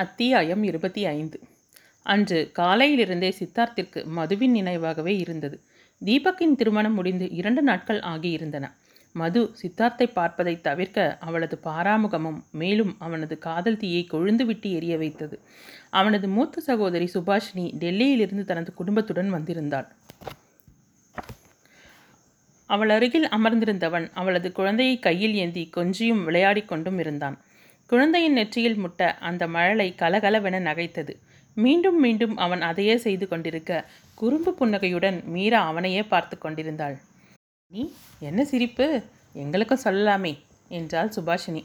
அத்தியாயம் இருபத்தி ஐந்து. அன்று காலையிலிருந்தே சித்தார்த்திற்கு மதுவின் நினைவாகவே இருந்தது. தீபக்கின் திருமணம் முடிந்து இரண்டு நாட்கள் ஆகியிருந்தன. மது சித்தார்த்தை பார்ப்பதை தவிர்க்க அவளது பாராமுகமும் மேலும் அவனது காதல் தீயை கொழுந்துவிட்டு எரிய வைத்தது. அவனது மூத்த சகோதரி சுபாஷினி டெல்லியிலிருந்து தனது குடும்பத்துடன் வந்திருந்தாள். அவள் அருகில் அமர்ந்திருந்தவன் அவளது குழந்தையை கையில் ஏந்தி கொஞ்சியும் விளையாடிக் கொண்டும் இருந்தான். குழந்தையின் நெற்றியில் முட்ட அந்த மழலை கலகலவென நகைத்தது. மீண்டும் மீண்டும் அவன் அதையே செய்து கொண்டிருக்க குறும்பு புன்னகையுடன் மீரா அவனையே பார்த்து கொண்டிருந்தாள். நீ என்ன சிரிப்பு? எங்களுக்கும் சொல்லலாமே என்றாள் சுபாஷினி.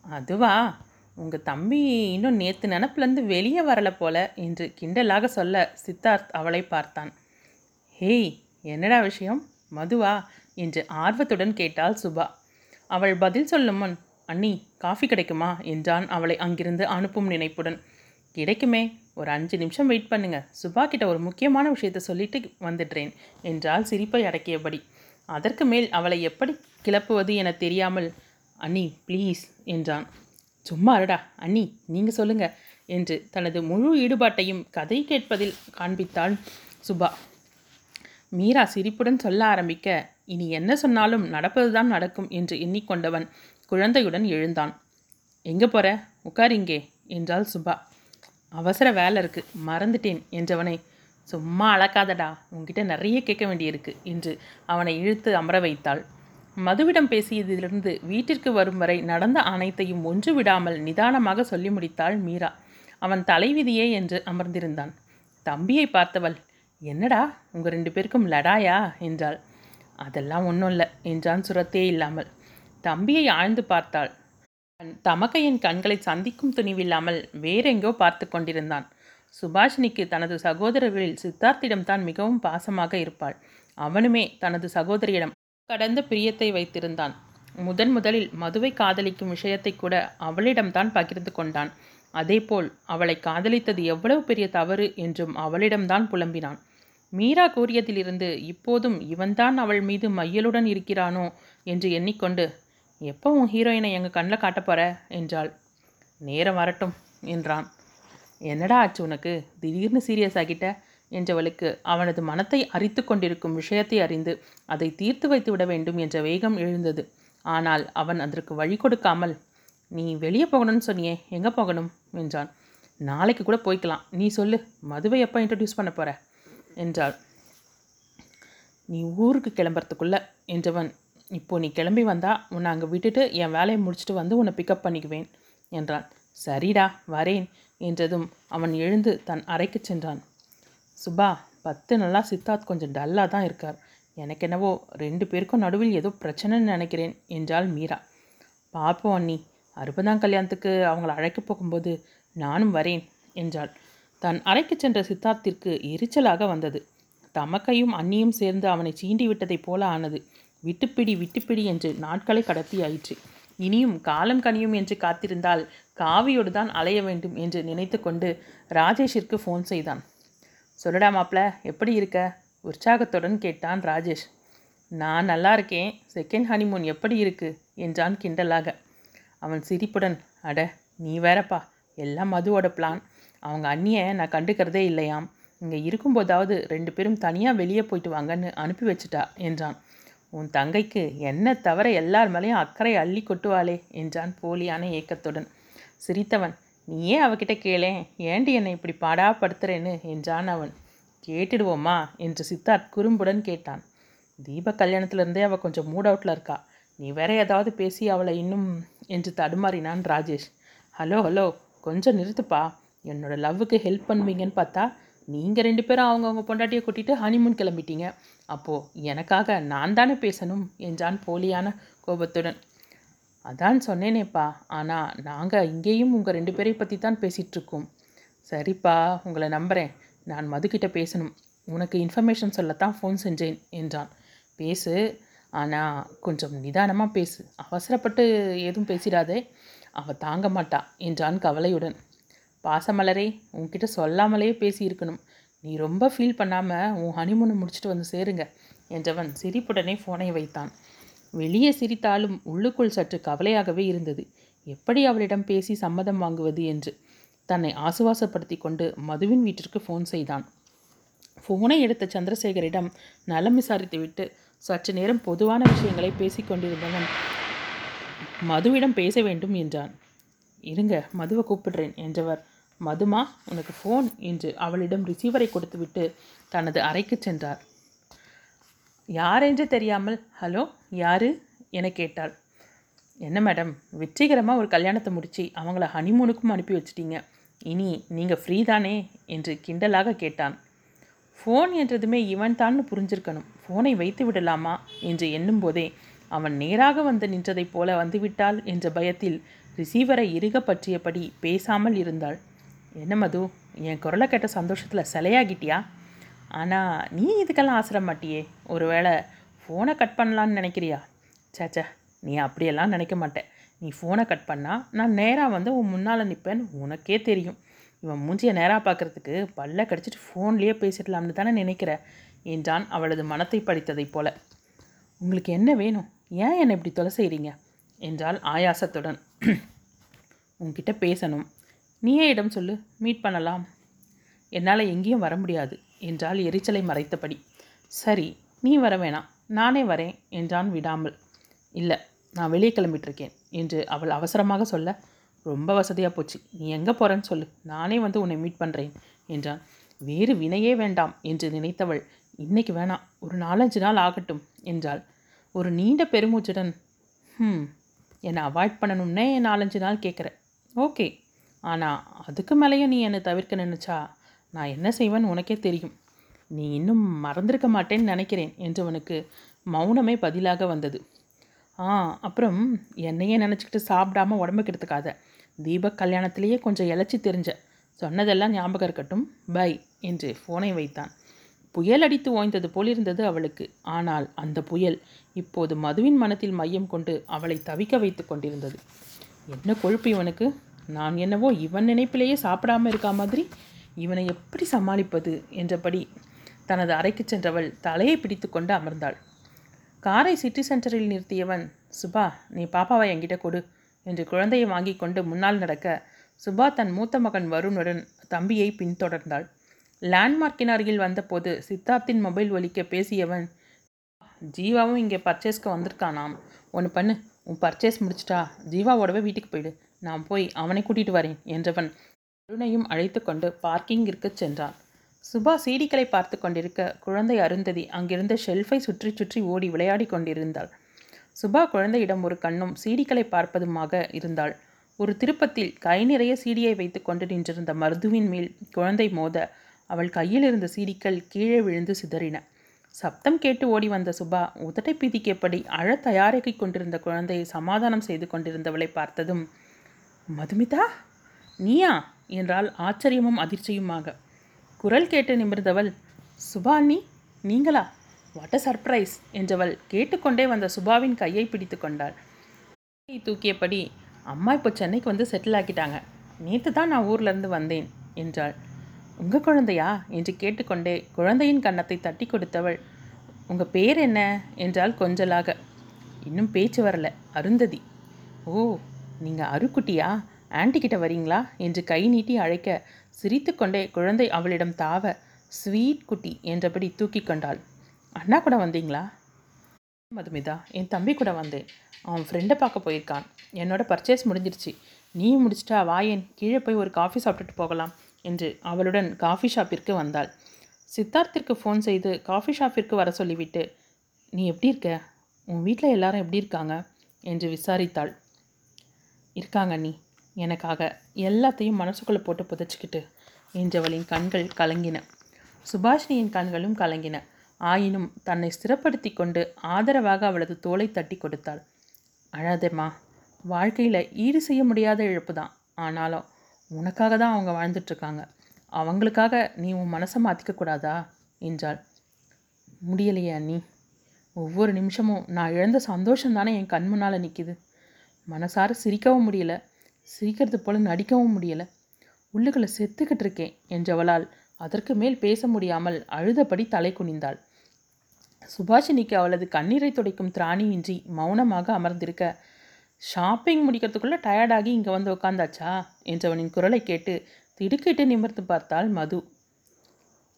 அதுவா? உங்கள் தம்பி இன்னும் நேற்று நினப்புலேருந்து வெளியே வரல போல என்று கிண்டலாக சொல்ல சித்தார்த் அவளை பார்த்தான். ஹேய் என்னடா விஷயம்? மதுவா? என்று ஆர்வத்துடன் கேட்டாள் சுபா. அவள் பதில் சொல்லும் முன் அண்ணி காஃபி கிடைக்குமா? என்றான் அவளை அங்கிருந்து அனுப்பும் நினைப்புடன். கிடைக்குமே ஒரு அஞ்சு நிமிஷம் வெயிட் பண்ணுங்க. சுபா கிட்ட ஒரு முக்கியமான விஷயத்தை சொல்லிட்டு வந்துடுறேன் என்றால் சிரிப்பை அடக்கியபடி. அதற்கு மேல் அவளை எப்படி கிளப்புவது என தெரியாமல் அண்ணி ப்ளீஸ் என்றான். சும்மா அருடா அண்ணி நீங்கள் சொல்லுங்க என்று தனது முழு ஈடுபாட்டையும் கதை கேட்பதில் காண்பித்தாள் சுபா. மீரா சிரிப்புடன் சொல்ல ஆரம்பிக்க இனி என்ன சொன்னாலும் நடப்பதுதான் நடக்கும் என்று எண்ணிக்கொண்டவன். குழந்தையுடன் எழுந்தான். எங்கே போகிற உட்கார் இங்கே என்றாள் சுபா. அவசர வேலை இருக்கு. மறந்துட்டேன் என்றவனை. சும்மா அளக்காதடா உங்ககிட்ட நிறைய கேட்க வேண்டியிருக்கு என்று அவனை இழுத்து அமர வைத்தாள். மதுவிடம் பேசியதிலிருந்து வீட்டிற்கு வரும் வரை நடந்த அனைத்தையும் ஒன்று விடாமல் நிதானமாக சொல்லி முடித்தாள் மீரா. அவன் தலைவிதியே என்று அமர்ந்திருந்தான். தம்பியை பார்த்தவள். என்னடா? உங்கள் ரெண்டு பேருக்கும் லடாயா? என்றாள். அதெல்லாம் ஒன்றும் இல்லை என்றான் சுரத்தே இல்லாமல். தம்பியை ஆழ்ந்து பார்த்தாள். தமக்கையின் கண்களை சந்திக்கும் துணிவில்லாமல் வேறெங்கோ பார்த்து கொண்டிருந்தான். சுபாஷினிக்கு தனது சகோதரர்களில் சித்தார்த்திடம்தான் மிகவும் பாசமாக இருப்பாள். அவனுமே தனது சகோதரியிடம் கடந்த பிரியத்தை வைத்திருந்தான். முதன் முதலில் மதுவை காதலிக்கும் விஷயத்தை கூட அவளிடம்தான் பகிர்ந்து கொண்டான். அதேபோல் அவளை காதலித்தது எவ்வளவு பெரிய தவறு என்றும் அவளிடம்தான் புலம்பினான். மீரா கூறியதிலிருந்து இப்போதும் இவன்தான் அவள் மீது மையலுடன் இருக்கிறானோ என்று எண்ணிக்கொண்டு எப்போ உன் ஹீரோயினை எங்கள் கண்ணில் காட்டப் போகிற என்றாள். நேரம் வரட்டும் என்றான். என்னடா ஆச்சு உனக்கு? திடீர்னு சீரியஸ் ஆகிட்ட? என்றவளுக்கு அவனது மனத்தை அரித்து கொண்டிருக்கும் விஷயத்தை அறிந்து அதை தீர்த்து வைத்து விட வேண்டும் என்ற வேகம் எழுந்தது. ஆனால் அவன் அதற்கு வழி கொடுக்காமல் நீ வெளியே போகணும்னு சொன்னியே எங்கே போகணும்? என்றான். நாளைக்கு கூட போய்க்கலாம். நீ சொல்லு மதுவை எப்போ இன்ட்ரடியூஸ் பண்ண போகிற என்றாள். நீ ஊருக்கு கிளம்புறதுக்குள்ள என்றவன் இப்போது நீ கிளம்பி வந்தா உன்னை அங்கே விட்டுட்டு என் வேலையை முடிச்சுட்டு வந்து உன்னை பிக்கப் பண்ணிக்குவேன் என்றான். சரிடா வரேன் என்றதும் அவன் எழுந்து தன் அறைக்கு சென்றான். சுபா பத்து நல்லா சித்தார்த் கொஞ்சம் டல்லாக தான் இருக்கார். எனக்கு என்னவோ ரெண்டு பேருக்கும் நடுவில் ஏதோ பிரச்சனைன்னு நினைக்கிறேன் என்றாள் மீரா. பார்ப்போம் அண்ணி அறுபதாம் கல்யாணத்துக்கு அவங்கள அழைக்க போகும்போது நானும் வரேன் என்றாள். தன் அறைக்கு சென்ற சித்தார்த்திற்கு எரிச்சலாக வந்தது. தமக்கையும் அண்ணியும் சேர்ந்து அவனை சீண்டி விட்டதைப் போல ஆனது. விட்டுப்பிடி விட்டுப்பிடி என்று நாட்களை கடத்தி ஆயிற்று. இனியும் காலம் கனியும் என்று காத்திருந்தால் காவியோடு தான் அலைய வேண்டும் என்று நினைத்து கொண்டு ராஜேஷிற்கு ஃபோன் செய்தான். சொல்லடா மாப்ள எப்படி இருக்க? உற்சாகத்துடன் கேட்டான் ராஜேஷ். நான் நல்லா இருக்கேன். செகண்ட் ஹனிமூன் எப்படி இருக்கு? என்றான் கிண்டலாக. அவன் சிரிப்புடன் அட நீ வேறப்பா. எல்லாம் மதுவோட பிளான் அவங்க அண்ணியை நான் கண்டுக்கிறதே இல்லையாம். இங்கே இருக்கும்போதாவது ரெண்டு பேரும் தனியாக வெளியே போயிட்டு வாங்கன்னு அனுப்பி வச்சுட்டா என்றான். உன் தங்கைக்கு என்ன தவிர எல்லார் மேலேயும் அக்கறை அள்ளி கொட்டுவாளே என்றான் போலியான ஏக்கத்துடன். சிரித்தவன் நீயே அவகிட்ட கேளேன் ஏண்டி என்னை இப்படி பாடாப்படுத்துறேன்னு? என்றான் அவன். கேட்டுடுவோமா என்று சித்தார்த் குறும்புடன் கேட்டான். தீப கல்யாணத்துலேருந்தே அவள் கொஞ்சம் மூட் அவுட்டில் இருக்கா. நீ வேற ஏதாவது பேசி அவளை இன்னும் என்று தடுமாறினான் ராஜேஷ். ஹலோ ஹலோ கொஞ்சம் நிறுத்துப்பா. என்னோடய லவ்வுக்கு ஹெல்ப் பண்ணுவீங்கன்னு பார்த்தா நீங்கள் ரெண்டு பேரும் அவங்கவுங்க பொண்டாட்டியை கூட்டிகிட்டு ஹனிமூன் கிளம்பிட்டீங்க. அப்போது எனக்காக நான் தானே பேசணும் என்றான் போலியான கோபத்துடன். அதான் சொன்னேனேப்பா ஆனால் நாங்கள் இங்கேயும் உங்கள் ரெண்டு பேரை பற்றி தான் பேசிகிட்ருக்கோம் சரிப்பா உங்களை நம்புகிறேன் நான் மதுக்கிட்ட பேசணும். உனக்கு இன்ஃபர்மேஷன் சொல்லத்தான் ஃபோன் செஞ்சேன் என்றான். பேசு ஆனால் கொஞ்சம் நிதானமாக பேசு. அவசரப்பட்டு ஏதும் பேசிடாதே. அவள் தாங்க மாட்டா என்றான் கவலையுடன். பாசமலரே உன்கிட்ட சொல்லாமலே பேசியிருக்கணும். நீ ரொம்ப ஃபீல் பண்ணாமல் உன் ஹனிமூனை முடிச்சுட்டு வந்து சேருங்க என்றவன் சிரிப்புடனே ஃபோனை வைத்தான். வெளியே சிரித்தாலும் உள்ளுக்குள் சற்று கவலையாகவே இருந்தது. எப்படி அவளிடம் பேசி சம்மதம் வாங்குவது என்று? தன்னை ஆசுவாசப்படுத்தி கொண்டு மதுவின் வீட்டிற்கு ஃபோன் செய்தான். ஃபோனை எடுத்த சந்திரசேகரிடம் நலம் விசாரித்துவிட்டு சற்று நேரம் பொதுவான விஷயங்களை பேசிக்கொண்டிருந்தவன் மதுவிடம் பேச வேண்டும் என்றான். இருங்க மதுவை கூப்பிடுறேன் என்றவர் மதுமா உனக்கு ஃபோன் என்று அவளிடம் ரிசீவரை கொடுத்துவிட்டு தனது அறைக்கு சென்றார். யார் என்று தெரியாமல் ஹலோ யாரு? என கேட்டாள். என்ன மேடம் வெற்றிகரமாக ஒரு கல்யாணத்தை முடித்து அவங்கள ஹனிமூனுக்கும் அனுப்பி வச்சிட்டீங்க. இனி நீங்கள் ஃப்ரீ தானே? என்று கிண்டலாக கேட்டான். ஃபோன் என்றதுமே இவன் தான் புரிஞ்சிருக்கணும். ஃபோனை வைத்து விடலாமா? என்று எண்ணும்போதே அவன் நேராக வந்து நின்றதைப் போல வந்துவிட்டாள் என்ற பயத்தில் ரிசீவரை இறுக பற்றியபடி பேசாமல் இருந்தாள். என்ன மது என் குரலை கேட்ட சந்தோஷத்தில் சிலையாகிட்டியா? ஆனால் நீ இதுக்கெல்லாம் ஆசிர மாட்டியே? ஒருவேளை ஃபோனை கட் பண்ணலான்னு நினைக்கிறியா? சேச்சே நீ அப்படியெல்லாம் நினைக்க மாட்டேன் நீ ஃபோனை கட் பண்ணால் நான் நேராக வந்து உன் முன்னால் நிற்பேன்னு உனக்கே தெரியும். இவன் மூஞ்சியை நேராக பார்க்குறதுக்கு பல்ல கடிச்சிட்டு ஃபோன்லேயே பேசிடலாம்னு தானே நினைக்கிற? என்றான் அவளது மனத்தை படித்ததைப் போல. உங்களுக்கு என்ன வேணும்? ஏன் என்னை இப்படி தொலை செய்கிறீங்க என்றால் ஆயாசத்துடன். உன்கிட்ட பேசணும். நீயே இடம் சொல்லு மீட் பண்ணலாம். என்னால் எங்கேயும் வர முடியாது என்றால் எரிச்சலை மறைத்தபடி. சரி நீ வர வேணாம் நானே வரேன் என்றான் விடாமல். இல்லை நான் வெளியே கிளம்பிட்டுருக்கேன் என்று அவள் அவசரமாக சொல்ல ரொம்ப வசதியாக போச்சு நீ எங்கே போகிறேன்னு சொல்லு நானே வந்து உன்னை மீட் பண்ணுறேன் என்றான். வேறு வினையே வேண்டாம் என்று நினைத்தவள் இன்னைக்கு வேணாம் ஒரு நாலஞ்சு நாள் ஆகட்டும் என்றாள். ஒரு நீண்ட பெருமூச்சுடன் ம் என்னை அவாய்ட் பண்ணணும்னே நாலஞ்சு நாள் கேட்குற ஓகே ஆனால் அதுக்கு மேலேயும் நீ என்னை தவிர்க்க நினச்சா நான் என்ன செய்வேன்னு உனக்கே தெரியும். நீ இன்னும் மறந்திருக்க மாட்டேன்னு நினைக்கிறேன் என்றவனுக்கு மௌனமே பதிலாக வந்தது. ஆ அப்புறம் என்னையே நினச்சிக்கிட்டு சாப்பிடாம உடம்பு கெடுத்துக்காத. தீபக் கல்யாணத்திலேயே கொஞ்சம் இழைச்சி தெரிஞ்ச. சொன்னதெல்லாம் ஞாபகம் இருக்கட்டும். பை என்று ஃபோனை வைத்தான். புயல் அடித்து ஓய்ந்தது போலிருந்தது அவளுக்கு. ஆனால் அந்த புயல் இப்போது மதுவின் மனத்தில் மையம் கொண்டு அவளை தவிக்க வைத்து கொண்டிருந்தது. என்ன கொழுப்பு இவனுக்கு? நான் என்னவோ இவன் நினைப்பிலேயே சாப்பிடாம இருக்கா மாதிரி இவனை எப்படி சமாளிப்பது என்றபடி தனது அறைக்கு சென்றவள் தலையை பிடித்து கொண்டு அமர்ந்தாள். காரை சிட்டி சென்டரில் நிறுத்தியவன் சுபா நீ பாப்பாவை என்கிட்ட கொடு என்று குழந்தையை வாங்கி கொண்டு முன்னால் நடக்க சுபா தன் மூத்த மகன் வருணுடன் தம்பியை பின்தொடர்ந்தாள். லேண்ட்மார்க்கின் அருகில் வந்தபோது சித்தார்த்தின் மொபைல் ஒலிக்க பேசியவன் ஜீவாவும் இங்கே பர்ச்சேஸ்க்கு வந்திருக்கானாம். ஒன்று பண்ணு. உன் பர்ச்சேஸ் முடிச்சிட்டா ஜீவாவோடவே வீட்டுக்கு போயிடு. நான் போய் அவனை கூட்டிகிட்டு வரேன் என்றவன் அருணையும் அழைத்து கொண்டு பார்க்கிங்கிற்கு சென்றான். சுபா சீடிகளை பார்த்து கொண்டிருக்க குழந்தை அருந்ததி அங்கிருந்த ஷெல்ஃபை சுற்றி சுற்றி ஓடி விளையாடி கொண்டிருந்தாள். சுபா குழந்தையிடம் ஒரு கண்ணும் சீடிகளை பார்ப்பதுமாக இருந்தாள். ஒரு திருப்பத்தில் கை நிறைய சீடியை வைத்து கொண்டு நின்றிருந்த மருதுவின் மேல் குழந்தை மோத அவள் கையில் இருந்த சீடிகள் கீழே விழுந்து சிதறின. சப்தம் கேட்டு ஓடி வந்த சுபா உதட்டை பீதிக்கப்படி அழ தயாராகி கொண்டிருந்த குழந்தையை சமாதானம் செய்து கொண்டிருந்தவளை பார்த்ததும் மதுமிதா நீயா? என்றால் ஆச்சரியமும் அதிர்ச்சியுமாக. குரல் கேட்டு நிமிர்ந்தவள் சுபா நீ நீங்களா? வாட் அ சர்ப்ரைஸ் என்றவள் கேட்டுக்கொண்டே வந்த சுபாவின் கையை பிடித்து கொண்டாள். தூக்கியபடி அம்மா இப்போ சென்னைக்கு வந்து செட்டில் ஆக்கிட்டாங்க. நேற்று தான் நான் ஊர்லேருந்து வந்தேன் என்றாள். உங்கள் குழந்தையா? என்று கேட்டுக்கொண்டே குழந்தையின் கன்னத்தை தட்டி கொடுத்தவள் உங்கள் பேர் என்ன? என்றால் கொஞ்சலாக. இன்னும் பேச்சு வரல அருந்ததி. ஓ நீங்கள் அருக்குட்டியா? ஆன்ட்டி கிட்ட வரீங்களா? என்று கை நீட்டி அழைக்க சிரித்துக்கொண்டே குழந்தை அவளிடம் தாவ ஸ்வீட் குட்டி என்றபடி தூக்கி கொண்டாள். அண்ணா கூட வந்தீங்களா? மதுமிதா என் தம்பி கூட வந்தேன். அவன் ஃப்ரெண்டை பார்க்க போயிருக்கான். என்னோட பர்ச்சேஸ் முடிஞ்சிருச்சு. நீ முடிச்சிட்டா வாயேன் கீழே போய் ஒரு காஃபி சாப்பிட்டுட்டு போகலாம். என்று அவளுடன் காஃபி ஷாப்பிற்கு வந்தாள். சித்தார்த்திற்கு ஃபோன் செய்து காஃபி ஷாப்பிற்கு வர சொல்லிவிட்டு நீ எப்படி இருக்க? உன் வீட்டில் எல்லாரும் எப்படி இருக்காங்க? என்று விசாரித்தாள். இருக்காங்க நீ எனக்காக எல்லாத்தையும் மனசுக்குள்ளே போட்டு புதைச்சிக்கிட்டு என்றவளின் கண்கள் கலங்கின. சுபாஷினியின் கண்களும் கலங்கின. ஆயினும் தன்னை ஸ்திரப்படுத்தி கொண்டு ஆதரவாக அவளது தோலை தட்டி கொடுத்தாள். அழாதேம்மா. வாழ்க்கையில் ஈடு செய்ய முடியாத இழப்பு தான் ஆனாலும் உனக்காக தான் அவங்க வாழ்ந்துட்டுருக்காங்க அவங்களுக்காக நீ உன் மனசை மாற்றிக்க கூடாதா என்றாள். முடியலையே அண்ணி. ஒவ்வொரு நிமிஷமும் நான் இழந்த சந்தோஷம் தானே என் கண் முன்னால் நிற்கிது மனசார சிரிக்கவும் முடியல. சிரிக்கிறது போல் நடிக்கவும் முடியல. உள்ளுக்குள்ள செத்துக்கிட்டு இருக்கேன் என்றவளால் அதற்கு மேல் பேச முடியாமல் அழுதபடி தலை குனிந்தாள். சுபாஷினிக்கு அவளது கண்ணீரை துடைக்கும் திராணியின்றி மௌனமாக அமர்ந்திருக்க ஷாப்பிங் முடிக்கிறதுக்குள்ளே டயர்டாகி இங்கே வந்து உட்காந்தாச்சா என்றவனின் குரலை கேட்டு திடுக்கிட்டு நிமிர்ந்து பார்த்தாள் மது.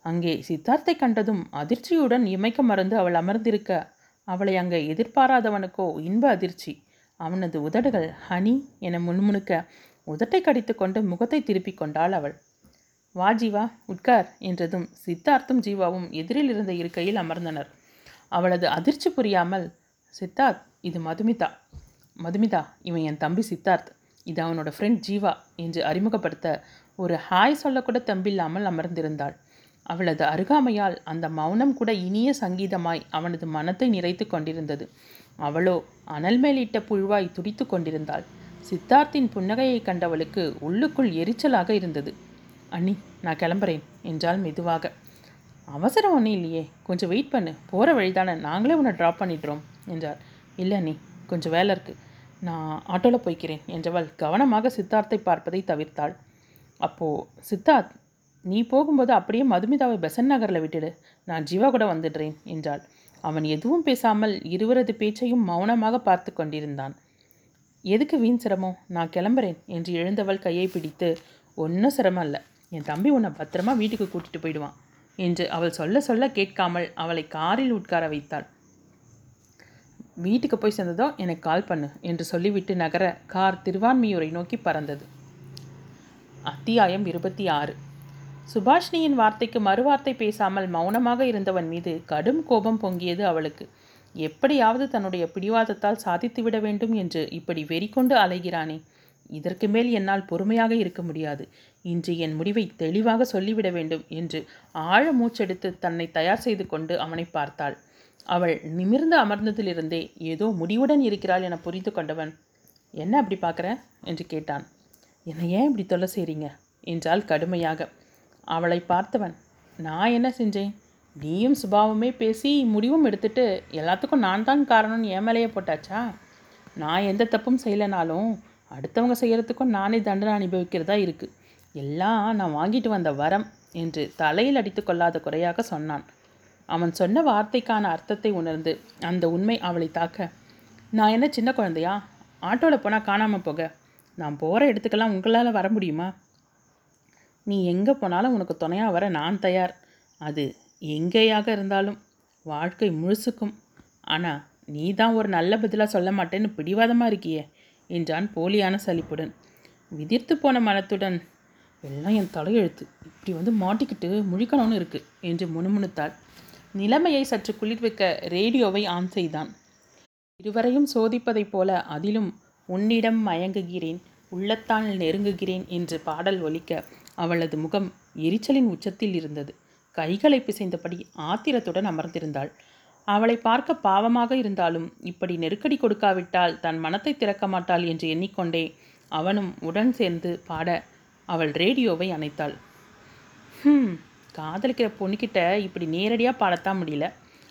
அங்கே சித்தார்த்தை கண்டதும் அதிர்ச்சியுடன் இமைக்க மறந்து அவள் அமர்ந்திருக்க அவளை அங்கே எதிர்பாராதவனுக்கோ இன்ப அதிர்ச்சி அவனது உதடுகள் ஹனி என முணுமுணுக்க உதட்டை கடித்து கொண்டு முகத்தை திருப்பிக் கொண்டாள் அவள். வா ஜீவா உட்கார் என்றதும் சித்தார்த்தும் ஜீவாவும் எதிரில் இருந்த இருக்கையில் அமர்ந்தனர். அவளது அதிர்ச்சி புரியாமல் சித்தார்த் இது மதுமிதா. மதுமிதா இவன் என் தம்பி சித்தார்த். இது அவனோட ஃப்ரெண்ட் ஜீவா என்று அறிமுகப்படுத்த ஒரு ஹாய் சொல்லக்கூட தம்பில்லாமல் அமர்ந்திருந்தாள். அவளது அருகாமையால் அந்த மௌனம் கூட இனிய சங்கீதமாய் அவனது மனத்தை நிறைத்து கொண்டிருந்தது. அவளோ அனல் மேலிட்ட புழுவாய் துடித்து கொண்டிருந்தாள். சித்தார்த்தின் புன்னகையை கண்டவளுக்கு உள்ளுக்குள் எரிச்சலாக இருந்தது. அண்ணி நான் கிளம்புறேன் என்றால் மெதுவாக. அவசரம் ஒன்றும் இல்லையே கொஞ்சம் வெயிட் பண்ணு போகிற வழிதானே நாங்களே உன்னை ட்ராப் பண்ணிடுறோம் என்றார் இல்லை அண்ணி கொஞ்சம் வேலை இருக்குது நான் ஆட்டோவில் போய்க்கிறேன் என்றவள் கவனமாக சித்தார்த்தை பார்ப்பதை தவிர்த்தாள். அப்போது சித்தார்த் நீ போகும்போது அப்படியே மதுமிதாவை பெசன் நகரில் விட்டுடு நான் ஜீவா கூட வந்துடுறேன் என்றாள். அவன் எதுவும் பேசாமல் இருவரது பேச்சையும் மௌனமாக பார்த்து கொண்டிருந்தான். எதுக்கு வீண் சிரமம்? நான் கிளம்புறேன் என்று எழுந்தவள் கையை பிடித்து ஒன்றும் சிரமம் இல்லை. என் தம்பி உன்னை பத்திரமா வீட்டுக்கு கூட்டிட்டு போயிடுவான் என்று அவள் சொல்ல சொல்ல கேட்காமல் அவளை காரில் உட்கார வைத்தாள். வீட்டுக்கு போய் சேர்ந்ததோ எனக்கு கால் பண்ணு என்று சொல்லிவிட்டு நகர கார் திருவான்மியூரை நோக்கி பறந்தது. அத்தியாயம் இருபத்தி ஆறு. சுபாஷினியின் வார்த்தைக்கு மறுவார்த்தை பேசாமல் மௌனமாக இருந்தவன் மீது கடும் கோபம் பொங்கியது அவளுக்கு. எப்படியாவது தன்னுடைய பிடிவாதத்தால் சாதித்துவிட வேண்டும் என்று இப்படி வெறிக்கொண்டு அலைகிறானே. இதற்கு மேல் என்னால் பொறுமையாக இருக்க முடியாது. இன்று என் முடிவை தெளிவாக சொல்லிவிட வேண்டும் என்று ஆழ மூச்செடுத்து தன்னை தயார் செய்து கொண்டு அவனை பார்த்தாள். அவள் நிமிர்ந்து அமர்ந்ததிலிருந்தே ஏதோ முடிவுடன் இருக்கிறாள் என புரிந்து கொண்டவன். என்ன அப்படி பார்க்குற? என்று கேட்டான். என்னை ஏன் இப்படி தொல்லை செய்கிறீங்க? என்றால் கடுமையாக. அவளை பார்த்தவன் நான் என்ன செஞ்சேன்? நீயும் சுபாவமே பேசி முடிவும் எடுத்துட்டு எல்லாத்துக்கும் நான் தான் காரணம்னு ஏமலையே போட்டாச்சா? நான் எந்த தப்பும் செய்யலைனாலும் அடுத்தவங்க செய்கிறதுக்கும் நானே தண்டனை அனுபவிக்கிறதா இருக்குது எல்லாம் நான் வாங்கிட்டு வந்த வரம் என்று தலையில் அடித்து கொள்ளாத குறையாக சொன்னான். அவன் சொன்ன வார்த்தைக்கான அர்த்தத்தை உணர்ந்து அந்த உண்மை அவளை தாக்க நான் என்ன சின்ன குழந்தையா? ஆட்டோவில் போனால் காணாமல் போக. நான் போகிற இடத்துக்கெல்லாம் உங்களால் வர முடியுமா? நீ எங்கே போனாலும் உனக்கு துணையாக வர நான் தயார். அது எங்கேயாக இருந்தாலும் வாழ்க்கை முழுசுக்கும். ஆனால் நீ தான் ஒரு நல்ல பதிலாக சொல்ல மாட்டேன்னு பிடிவாதமாக இருக்கியே என்றான் போலியான சலிப்புடன். விதிர்த்து போன மனத்துடன் எல்லாம் என் தலையெழுத்து. இப்படி வந்து மாட்டிக்கிட்டு முழிக்கணும்னு இருக்குது என்று முணுமுணுத்தாள். நிலைமையை சற்று குளிர்விக்க ரேடியோவை ஆன் செய்தான். இருவரையும் சோதிப்பதைப் போல அதிலும் உன்னிடம் மயங்குகிறேன் உள்ளத்தால் நெருங்குகிறேன் என்று பாடல் ஒலிக்க அவளது முகம் எரிச்சலின் உச்சத்தில் இருந்தது. கைகளை பிசைந்தபடி ஆத்திரத்துடன் அமர்ந்திருந்தாள். அவளை பார்க்க பாவமாக இருந்தாலும் இப்படி நெருக்கடி கொடுக்காவிட்டால் தன் மனத்தை திறக்க மாட்டாள் என்று எண்ணிக்கொண்டே அவனும் உடன் சேர்ந்து பாட அவள் ரேடியோவை அணைத்தாள். ஹம் காதலிக்கிற பொண்ணுக்கிட்ட இப்படி நேரடியாக பாடத்தான் முடியல.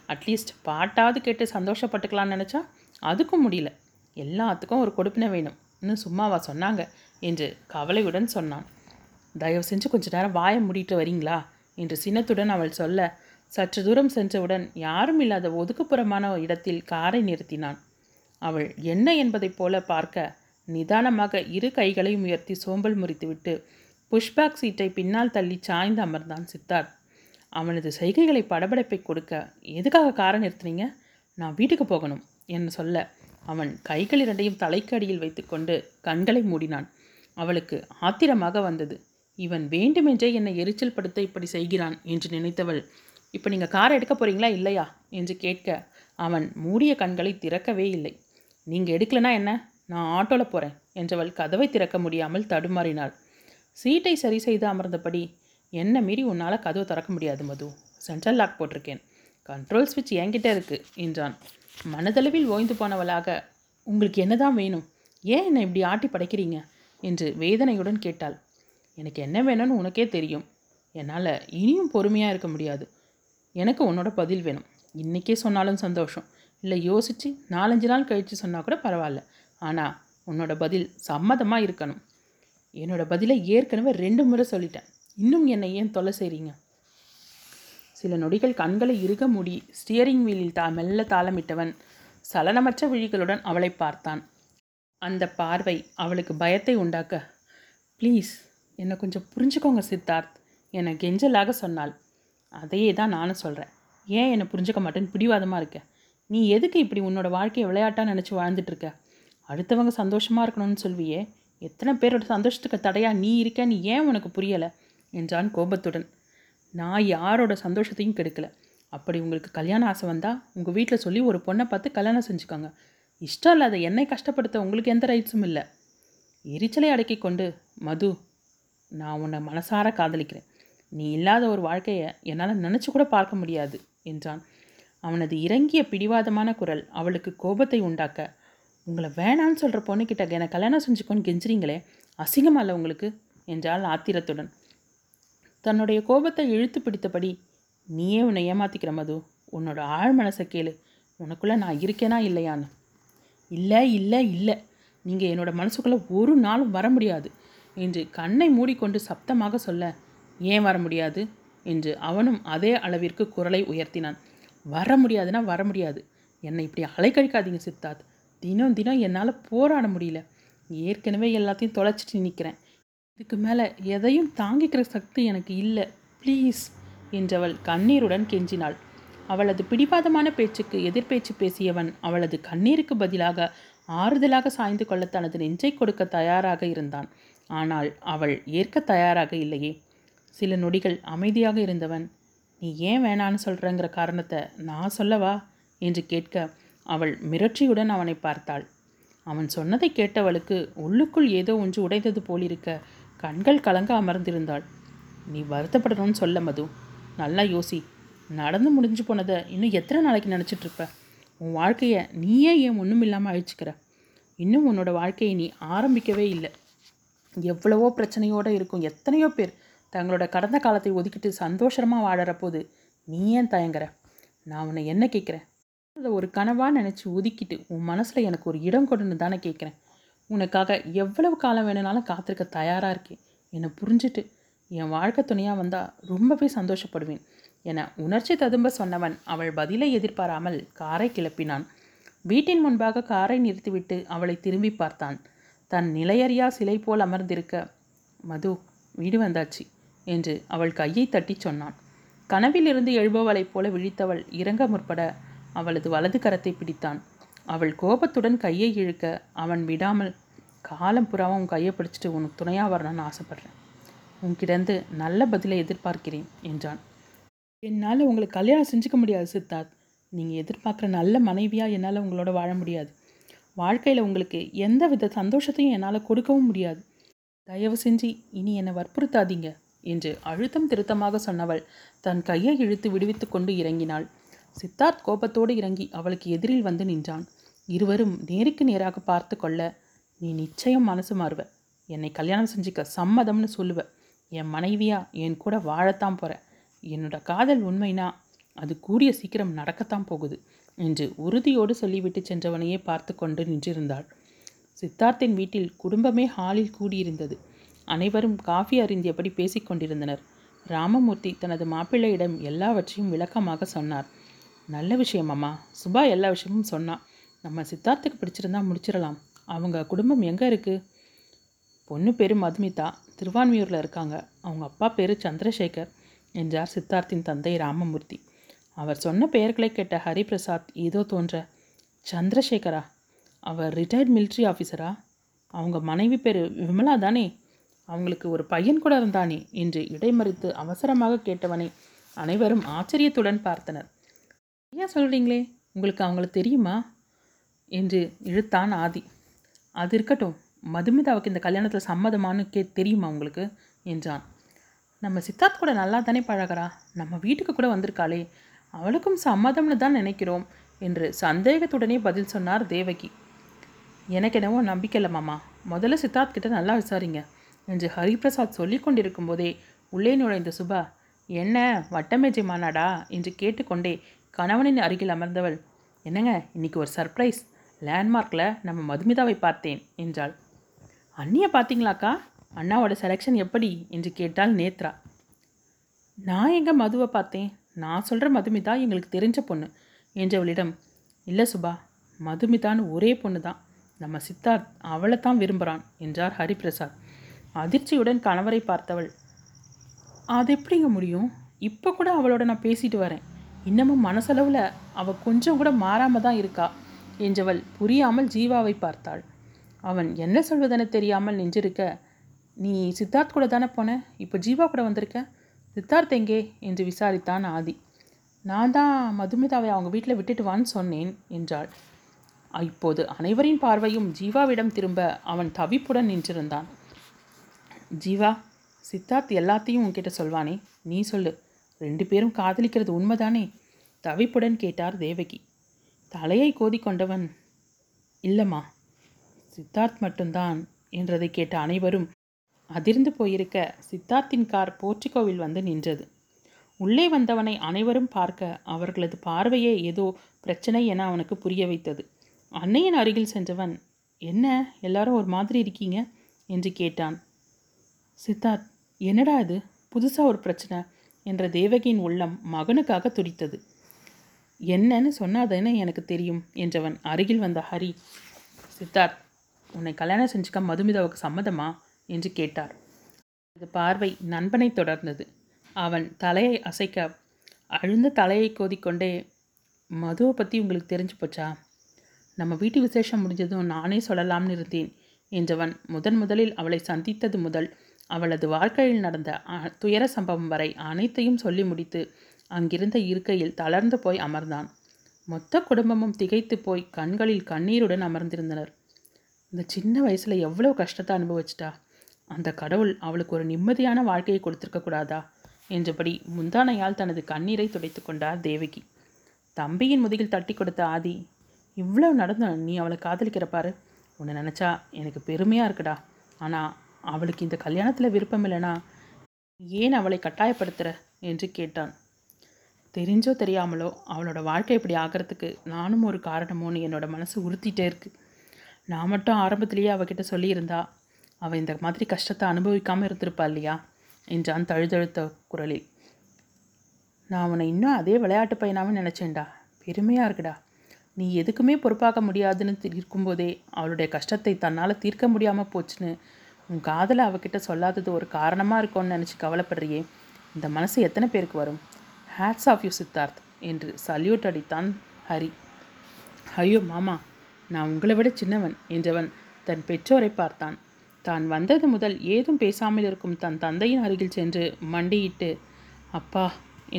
அட்லீஸ்ட் பாட்டாவது கேட்டு சந்தோஷப்பட்டுக்கலாம்னு நினச்சா அதுக்கும் முடியல. எல்லாத்துக்கும் ஒரு கொடுப்பினை வேணும். இன்னும் சும்மாவா சொன்னாங்க என்று கவலையுடன் சொன்னான். தயவு செஞ்சு கொஞ்ச நேரம் வாயை மூடிட்டு வரீங்களா? என்று சினத்துடன் அவள் சொல்ல சற்று தூரம் சென்றவுடன் யாரும் இல்லாத ஒதுக்குப்புறமான இடத்தில் காரை நிறுத்தினான். அவள் என்ன என்பதைப் போல பார்க்க நிதானமாக இரு கைகளையும் உயர்த்தி சோம்பல் முறித்துவிட்டு புஷ்பேக் சீட்டை பின்னால் தள்ளி சாய்ந்து அமர்ந்தான் சித்தார்த். அவனது செய்கைகளை படபடப்பை கொடுக்க எதுக்காக காரை நிறுத்துனீங்க நான் வீட்டுக்கு போகணும் என்று சொல்ல அவன் கைகள் இரண்டையும் தலைக்கு அடியில் வைத்துக்கொண்டு கண்களை மூடினான். அவளுக்கு ஆத்திரமாக வந்தது. இவன் வேண்டுமென்றே என்னை எரிச்சல் படுத்த இப்படி செய்கிறான் என்று நினைத்தவள். இப்போ நீங்கள் காரை எடுக்க போகிறீங்களா இல்லையா? என்று கேட்க அவன் மூடிய கண்களை திறக்கவே இல்லை. நீங்கள் எடுக்கலனா என்ன? நான் ஆட்டோவில் போகிறேன் என்றவள் கதவை திறக்க முடியாமல் தடுமாறினாள். சீட்டை சரி செய்து அமர்ந்தபடி என்ன மீறி உன்னால் கதவு திறக்க முடியாது மது. சென்ட்ரல் லாக் போட்டிருக்கேன். கண்ட்ரோல் ஸ்விட்ச் என்கிட்ட இருக்குது என்றான். மனதளவில் ஓய்ந்து போனவளாக உங்களுக்கு என்னதான் வேணும்? ஏன் என்னை இப்படி ஆட்டி படைக்கிறீங்க? என்று வேதனையுடன் கேட்டாள். எனக்கு என்ன வேணும்னு உனக்கே தெரியும். என்னால் இனியும் பொறுமையாக இருக்க முடியாது. எனக்கு உன்னோட பதில் வேணும். இன்றைக்கே சொன்னாலும் சந்தோஷம். இல்லை யோசித்து நாலஞ்சு நாள் கழித்து சொன்னால் கூட பரவாயில்ல. ஆனால் உன்னோட பதில் சம்மதமாக இருக்கணும். என்னோட பதிலை ஏற்கனவே ரெண்டு முறை சொல்லிட்டேன். இன்னும் என்னை ஏன் தொலை செய்கிறீங்க சில நொடிகள் கண்களை இறுக மூடி ஸ்டியரிங் வீலில் தா மெல்ல தாளமிட்டவன் சலனமற்ற விழிகளுடன் அவளை பார்த்தான். அந்த பார்வை அவளுக்கு பயத்தை உண்டாக்க ப்ளீஸ் என்னை கொஞ்சம் புரிஞ்சுக்கோங்க சித்தார்த் என்னை கெஞ்சலாக சொன்னாள். அதையே தான் நானும் சொல்கிறேன் ஏன் என்னை புரிஞ்சுக்க மாட்டேன்னு பிடிவாதமாக இருக்க? நீ எதுக்கு இப்படி உன்னோட வாழ்க்கையை விளையாட்டாக நினச்சி வாழ்ந்துட்டு இருக்க? அடுத்தவங்க சந்தோஷமாக இருக்கணும்னு சொல்வியே எத்தனை பேரோட சந்தோஷத்துக்கு தடையாக நீ இருக்க நீ ஏன் உனக்கு புரியலை? என்றான் கோபத்துடன். நான் யாரோட சந்தோஷத்தையும் கெடுக்கல. அப்படி உங்களுக்கு கல்யாண ஆசை வந்தால் உங்கள் வீட்டில் சொல்லி ஒரு பொண்ணை பார்த்து கல்யாணம் செஞ்சுக்கோங்க. இஷ்டம் இல்லாத என்னை கஷ்டப்படுத்த உங்களுக்கு எந்த ரைட்ஸும் இல்லை. எரிச்சலை அடக்கி கொண்டு மது நான் உன்னை மனசார காதலிக்கிறேன். நீ இல்லாத ஒரு வாழ்க்கையை என்னால் நினச்சி கூட பார்க்க முடியாது என்றான். அவனது இறங்கிய பிடிவாதமான குரல் அவளுக்கு கோபத்தை உண்டாக்க உங்களை வேணான்னு சொல்கிற பொண்ணுக்கிட்ட என்னை கல்யாணம் செஞ்சுக்கோன்னு கெஞ்சுறீங்களே அசிங்கமா இல்லை உங்களுக்கு? என்றாள் ஆத்திரத்துடன். தன்னுடைய கோபத்தை இழுத்து பிடித்தபடி நீயே உன்னை ஏமாத்திக்கிற மது உன்னோட ஆழ் மனசை கேளு உனக்குள்ளே நான் இருக்கேனா இல்லையான்னு? இல்லை இல்லை இல்லை நீங்கள் என்னோட மனசுக்குள்ளே ஒரு நாளும் வர முடியாது என்று கண்ணை மூடிக்கொண்டு சப்தமாக சொல்ல ஏன் வர முடியாது? என்று அவனும் அதே அளவிற்கு குரலை உயர்த்தினான். வர முடியாதுன்னா வர முடியாது. என்னை இப்படி அலைக்கழிக்காதீங்க சித்தார்த். தினம் தினம் என்னால் போராட முடியல. ஏற்கனவே எல்லாத்தையும் தொலைச்சிட்டு நிற்கிறேன் இதுக்கு மேலே எதையும் தாங்கிக்கிற சக்தி எனக்கு இல்லை. ப்ளீஸ் என்றவள் கண்ணீருடன் கெஞ்சினாள். அவளது பிடிவாதமான பேச்சுக்கு எதிர்பேச்சு பேசியவன் அவளது கண்ணீருக்கு பதிலாக ஆறுதலாக சாய்ந்து கொள்ள தனது நெஞ்சை கொடுக்க தயாராக இருந்தான். ஆனால் அவள் ஏற்க தயாராக இல்லையே. சில நொடிகள் அமைதியாக இருந்தவன் நீ ஏன் வேணான்னு சொல்கிறேங்கிற காரணத்தை நான் சொல்லவா? என்று கேட்க அவள் மிரட்சியுடன் அவனை பார்த்தாள். அவன் சொன்னதை கேட்டவளுக்கு உள்ளுக்குள் ஏதோ ஒன்று உடைந்தது போலிருக்க கண்கள் கலங்க அமர்ந்திருந்தாள். நீ வருத்தப்படணும்னு சொல்ல மது. நல்லா யோசி. நடந்து முடிஞ்சு போனதை இன்னும் எத்தனை நாளைக்கு நினச்சிட்ருப்ப உன் வாழ்க்கையை நீயே ஏன் ஒன்றும் இல்லாமல் அழிச்சுக்கிற? இன்னும் உன்னோட வாழ்க்கையை நீ ஆரம்பிக்கவே இல்லை. எவ்வளவோ பிரச்சனையோடு இருக்கும் எத்தனையோ பேர் தங்களோட கடந்த காலத்தை ஒதுக்கிட்டு சந்தோஷமாக வாழற போது நீ ஏன் தயங்குற? நான் உன்னை என்ன கேட்குறேன் அதை ஒரு கனவாக நினச்சி ஒதுக்கிட்டு உன் மனசில் எனக்கு ஒரு இடம் கொடுன்னு தானே கேட்குறேன். உனக்காக எவ்வளவு காலம் வேணும்னாலும் காத்திருக்க தயாராக இருக்கேன் என்னை புரிஞ்சுட்டு என் வாழ்க்கை துணையாக வந்தால் ரொம்பவே சந்தோஷப்படுவேன். என உணர்ச்சி ததும்ப சொன்னவன் அவள் பதிலை எதிர்பாராமல் காரை கிளப்பினான். வீட்டின் முன்பாக காரை நிறுத்திவிட்டு அவளை திரும்பி பார்த்தான். தன் நிலையறியா சிலை போல் அமர்ந்திருக்க மது வீடு வந்தாச்சு என்று அவள் கையை தட்டி சொன்னான். கனவிலிருந்து எழுபவளைப் போல விழித்தவள் இறங்க முற்பட அவளது வலது கரத்தை பிடித்தான். அவள் கோபத்துடன் கையை இழுக்க அவன் விடாமல் காலம் புறாவும் உன் கையை பிடிச்சிட்டு உனக்கு துணையாக வரணும்னு ஆசைப்பட்றேன். உன்கிட்டேருந்து நல்ல பதிலை எதிர்பார்க்கிறேன் என்றான். என்னால் உங்களுக்கு கல்யாணம் செஞ்சுக்க முடியாது சித்தார்த். நீங்கள் எதிர்பார்க்குற நல்ல மனைவியாக என்னால் உங்களோட வாழ முடியாது. வாழ்க்கையில் உங்களுக்கு எந்த வித சந்தோஷத்தையும் என்னால் கொடுக்கவும் முடியாது. தயவு செஞ்சு இனி என்னை வற்புறுத்தாதீங்க என்று அழுத்தம் திருத்தமாக சொன்னவள் தன் கையை இழுத்து விடுவித்து கொண்டு இறங்கினாள். சித்தார்த் கோபத்தோடு இறங்கி அவளுக்கு எதிரில் வந்து நின்றான். இருவரும் நேருக்கு நேராக பார்த்து கொள்ள நீ நிச்சயம் மனசு மாறுவ. என்னை கல்யாணம் செஞ்சுக்க சம்மதம்னு சொல்லுவ. என் மனைவியா என் கூட வாழத்தான் போகிற என்னோட காதல் உண்மைனா அது கூடிய சீக்கிரம் நடக்கத்தான் போகுது என்று உறுதியோடு சொல்லிவிட்டு சென்றவனையே பார்த்து கொண்டு நின்றிருந்தாள். சித்தார்த்தின் வீட்டில் குடும்பமே ஹாலில் கூடியிருந்தது. அனைவரும் காஃபி அறிந்தியபடி பேசிக்கொண்டிருந்தனர் ராமமூர்த்தி தனது மாப்பிள்ளையிடம் எல்லாவற்றையும் விளக்கமாக சொன்னார். நல்ல விஷயம் அம்மா சுபா எல்லா விஷயமும் சொன்னான் நம்ம சித்தார்த்துக்கு பிடிச்சிருந்தா முடிச்சிடலாம். அவங்க குடும்பம் எங்கே இருக்குது பொண்ணு பேர் மதுமிதா. திருவான்மியூரில் இருக்காங்க. அவங்க அப்பா பேர் சந்திரசேகர். என்றார் சித்தார்த்தின் தந்தை ராமமூர்த்தி. அவர் சொன்ன பெயர்களை கேட்ட ஹரிபிரசாத் ஏதோ தோன்ற. சந்திரசேகரா? அவர் ரிட்டையர்ட் மிலிட்ரி ஆஃபீஸரா அவங்க மனைவி பேர் விமலா தானே? அவங்களுக்கு ஒரு பையன் கூட இருந்தானே? என்று இடைமறித்து அவசரமாக கேட்டவனை அனைவரும் ஆச்சரியத்துடன் பார்த்தனர். ஏன் சொல்கிறீங்களே உங்களுக்கு அவங்கள தெரியுமா? என்று இழுத்தான் ஆதி. அது இருக்கட்டும் மதுமிதாவுக்கு இந்த கல்யாணத்தில் சம்மதமான்னு கே தெரியுமா உங்களுக்கு? என்றான். நம்ம சித்தார்த் கூட நல்லா தானே பழகிறா? நம்ம வீட்டுக்கு கூட வந்திருக்காளே. அவளுக்கும் சம்மதம்னு தான் நினைக்கிறோம் என்று சந்தேகத்துடனே பதில் சொன்னார் தேவகி. எனக்கு என்னவோ நம்பிக்கை மாமா. முதல்ல சித்தார்த் கிட்ட நல்லா விசாரிங்க என்று ஹரிபிரசாத் சொல்லிக் கொண்டிருக்கும் போதே உள்ளே நுழைந்த சுபா என்ன வட்டமேஜை மாநாடா? என்று கேட்டுக்கொண்டே கணவனின் அருகில் அமர்ந்தவள். என்னங்க இன்னைக்கு ஒரு சர்ப்ரைஸ் லேண்ட்மார்க்கில் நம்ம மதுமிதாவை பார்த்தேன் என்றாள். அண்ணியை பார்த்தீங்களாக்கா? அண்ணாவோட செலெக்ஷன் எப்படி? என்று கேட்டாள் நேத்ரா. நான் எங்கே மதுவை பார்த்தேன்? நான் சொல்கிற மதுமிதா எங்களுக்கு தெரிஞ்ச பொண்ணு என்றவளிடம். இல்லை சுபா மதுமிதான்னு ஒரே பொண்ணு தான் நம்ம சித்தார்த் அவளை தான் விரும்புகிறான் என்றார் ஹரிபிரசாத். அதிர்ச்சியுடன் கணவரை பார்த்தவள். அது எப்படிங்க முடியும்? இப்போ கூட அவளோட நான் பேசிட்டு வரேன் இன்னமும் மனசளவில் அவள் கொஞ்சம் கூட மாறாமல் தான் இருக்கா என்றவள் புரியாமல் ஜீவாவை பார்த்தாள். அவன் என்ன சொல்வதென தெரியாமல் நின்றிருக்க நீ சித்தார்த் கூட தானே போன? இப்போ ஜீவா கூட வந்திருக்க? சித்தார்த் எங்கே? என்று விசாரித்தான் ஆதி. நான் தான் மதுமிதாவை அவங்க வீட்டில் விட்டுட்டு வான்னு சொன்னேன் என்றாள். இப்போது அனைவரின் பார்வையும் ஜீவாவிடம் திரும்ப அவன் தவிப்புடன் நின்றிருந்தான். ஜீவா சித்தார்த் எல்லாத்தையும் உன்கிட்ட சொல்வானே நீ சொல்லு. ரெண்டு பேரும் காதலிக்கிறது உண்மைதானே? தவிப்புடன் கேட்டார் தேவகி. தலையை கோதிக்கொண்டவன் இல்லைம்மா சித்தார்த் மட்டும்தான் என்றதை கேட்ட அனைவரும் அதிர்ந்து போயிருக்க சித்தார்த்தின் கார் போர்ச்சிகோவில் வந்து நின்றது. உள்ளே வந்தவனை அனைவரும் பார்க்க அவர்களது பார்வையே ஏதோ பிரச்சனை என அவனுக்கு புரிய வைத்தது. அன்னையின் அருகில் சென்றவன் என்ன எல்லாரும் ஒரு மாதிரி இருக்கீங்க? என்று கேட்டான். சித்தார்த் என்னடா இது? புதுசாக ஒரு பிரச்சனை. என்ற தேவகியின் உள்ளம் மகனுக்காக துடித்தது என்னன்னு சொன்னாதானே எனக்கு தெரியும் என்றவன் அருகில் வந்த ஹரி. சித்தார்த் உன்னை கல்யாணம் செஞ்சுக்க மதுமிதாவுக்கு சம்மதமா? என்று கேட்டார். அது பார்வை நண்பனை தொடர்ந்தது. அவன் தலையை அசைக்க அழுந்த தலையை கோதிக்கொண்டே மதுவை பற்றி உங்களுக்கு தெரிஞ்சு போச்சா? நம்ம வீட்டு விசேஷம் முடிஞ்சதும் நானே சொல்லலாம்னு இருந்தேன் என்றவன் முதன் முதலில் அவளை சந்தித்தது முதல் அவளது வாழ்க்கையில் நடந்த துயர சம்பவம் வரை அனைத்தையும் சொல்லி முடித்து அங்கிருந்த இருக்கையில் தளர்ந்து போய் அமர்ந்தான். மொத்த குடும்பமும் திகைத்து போய் கண்களில் கண்ணீருடன் அமர்ந்திருந்தனர். இந்த சின்ன வயசில் எவ்வளோ கஷ்டத்தை அனுபவிச்சிட்டா? அந்த கடவுள் அவளுக்கு ஒரு நிம்மதியான வாழ்க்கையை கொடுத்துருக்க கூடாதா? என்றபடி முந்தானையால் தனது கண்ணீரை துடைத்து கொண்டார் தேவகி. தம்பியின் முதுகில் தட்டி கொடுத்த ஆதி இவ்வளோ நடந்த நீ அவளை காதலிக்கிற பாரு. உன்னை நினச்சா எனக்கு பெருமையாக இருக்குடா. ஆனால் அவளுக்கு இந்த கல்யாணத்தில் விருப்பம் இல்லைனா ஏன் அவளை கட்டாயப்படுத்துகிற என்று கேட்டான். தெரிஞ்சோ தெரியாமலோ அவளோட வாழ்க்கை இப்படி ஆகிறதுக்கு நானும் ஒரு காரணமோன்னு என்னோட மனசு உறுத்திட்டே இருக்கு. நான் மட்டும் ஆரம்பத்திலேயே அவகிட்ட சொல்லியிருந்தா அவள் இந்த மாதிரி கஷ்டத்தை அனுபவிக்காமல் இருந்திருப்பா இல்லையா? என்றான் தழுதழுத்த குரலில். நான் அவனை இன்னும் அதே விளையாட்டு பையனாகவும் நினச்சேன்டா. பெருமையாக இருக்குடா. நீ எதுக்குமே பொறுப்பாக முடியாதுன்னு இருக்கும்போதே அவளுடைய கஷ்டத்தை தன்னால் தீர்க்க முடியாமல் போச்சுன்னு உன் காதலை அவகிட்ட சொல்லாதது ஒரு காரணமாக இருக்கும்னு நினச்சி கவலைப்படுறியே. இந்த மனசு எத்தனை பேருக்கு வரும்? ஹேட்ஸ் ஆஃப் யூ சித்தார்த் என்று சல்யூட் அடித்தான் ஹரி. ஐயோ மாமா நான் உங்களை விட சின்னவன் என்றவன் தன் பெற்றோரை பார்த்தான். தான் வந்தது முதல் ஏதும் பேசாமல் இருக்கும் தன் தந்தையின் அருகில் சென்று மண்டியிட்டு அப்பா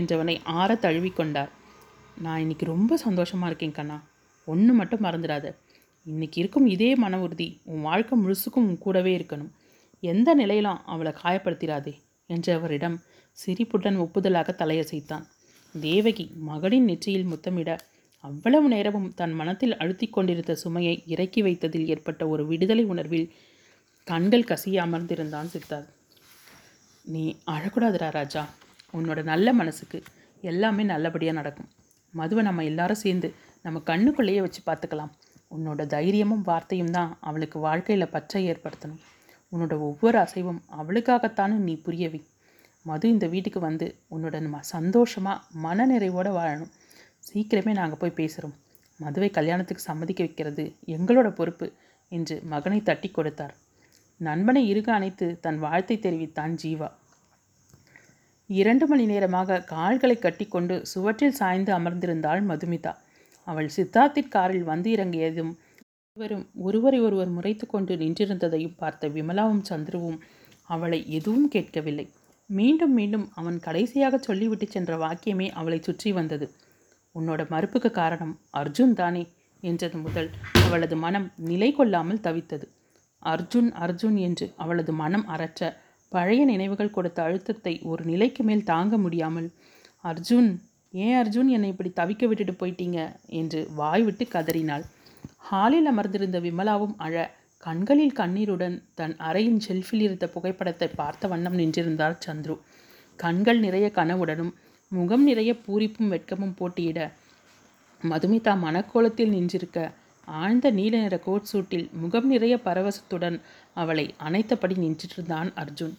என்றவனை ஆற தழுவிக்கொண்டார் நான் இன்னைக்கு ரொம்ப சந்தோஷமாக இருக்கேன் கண்ணா. ஒன்று மட்டும் மறந்துடாத. இன்னைக்கு இருக்கும் இதே மன உறுதி உன் வாழ்க்கை முழுசுக்கும் உன் கூடவே இருக்கணும். எந்த நிலையிலும் அவளை காயப்படுத்திடாதே என்றவரிடம் சிரிப்புடன் ஒப்புதலாக தலையசைத்தான். தேவகி மகளின் நெற்றியில் முத்தமிட அவ்வளவு நேரமும் தன் மனத்தில் அழுத்தி கொண்டிருந்த சுமையை இறக்கி வைத்ததில் ஏற்பட்ட ஒரு விடுதலை உணர்வில் கண்கள் கசிய அமர்ந்திருந்தான் சித்தார்த். நீ அழக்கூடாதுடா ராஜா. உன்னோட நல்ல மனசுக்கு எல்லாமே நல்லபடியாக நடக்கும். மதுவை நம்ம எல்லாரும் சேர்ந்து நம்ம கண்ணுக்குள்ளேயே வச்சு பார்த்துக்கலாம். உன்னோட தைரியமும் வார்த்தையும் தான் அவளுக்கு வாழ்க்கையில் பச்சை ஏற்படுத்தணும். உன்னோட ஒவ்வொரு அசைவும் அவளுக்காகத்தானு நீ புரியவை. மது இந்த வீட்டுக்கு வந்து உன்னோட நம்ம சந்தோஷமாக மன நிறைவோடு வாழணும். சீக்கிரமே நாங்கள் போய் பேசுகிறோம் மதுவை கல்யாணத்துக்கு சம்மதிக்க வைக்கிறது எங்களோட பொறுப்பு என்று மகனை தட்டி கொடுத்தார். நண்பனை இருக அணைத்து தன் வாழ்த்தை தெரிவித்தான் ஜீவா. இரண்டு மணி நேரமாக கால்களை கட்டிக்கொண்டு சுவற்றில் சாய்ந்து அமர்ந்திருந்தாள் மதுமிதா. அவள் சித்தார்த்தின் காரில் வந்து இறங்கியதும் இருவரும் ஒருவரை ஒருவர் முறைத்து கொண்டு நின்றிருந்ததையும் பார்த்த விமலாவும் சந்துருவும் அவளை எதுவும் கேட்கவில்லை. மீண்டும் மீண்டும் அவன் கடைசியாக சொல்லிவிட்டு சென்ற வாக்கியமே அவளை சுற்றி வந்தது. உன்னோட மறுப்புக்கு காரணம் அர்ஜுன் தானே? என்றது முதல் அவளது மனம் நிலை கொள்ளாமல் தவித்தது. அர்ஜுன் அர்ஜுன் என்று அவளது மனம் அறற்ற பழைய நினைவுகள் கொடுத்த அழுத்தத்தை ஒரு நிலைக்கு மேல் தாங்க முடியாமல் அர்ஜுன் ஏன் அர்ஜுன் என்னை இப்படி தவிக்க விட்டுட்டு போயிட்டீங்க? என்று வாய் விட்டு கதறினாள். ஹாலில் அமர்ந்திருந்த விமலாவும் அழ கண்களில் கண்ணீருடன் தன் அறையின் ஷெல்ஃபில் இருந்த புகைப்படத்தை பார்த்த வண்ணம் நின்றிருந்தார் சந்துரு. கண்கள் நிறைய கனவுடனும் முகம் நிறைய பூரிப்பும் வெட்கமும் போட்டியிட மதுமிதா மனக்கோலத்தில் நின்றிருக்க ஆழ்ந்த நீல நிற கோட் சூட்டில் முகம் நிறைய பரவசத்துடன் அவளை அணைத்தபடி நின்றிருந்தான் அர்ஜுன்.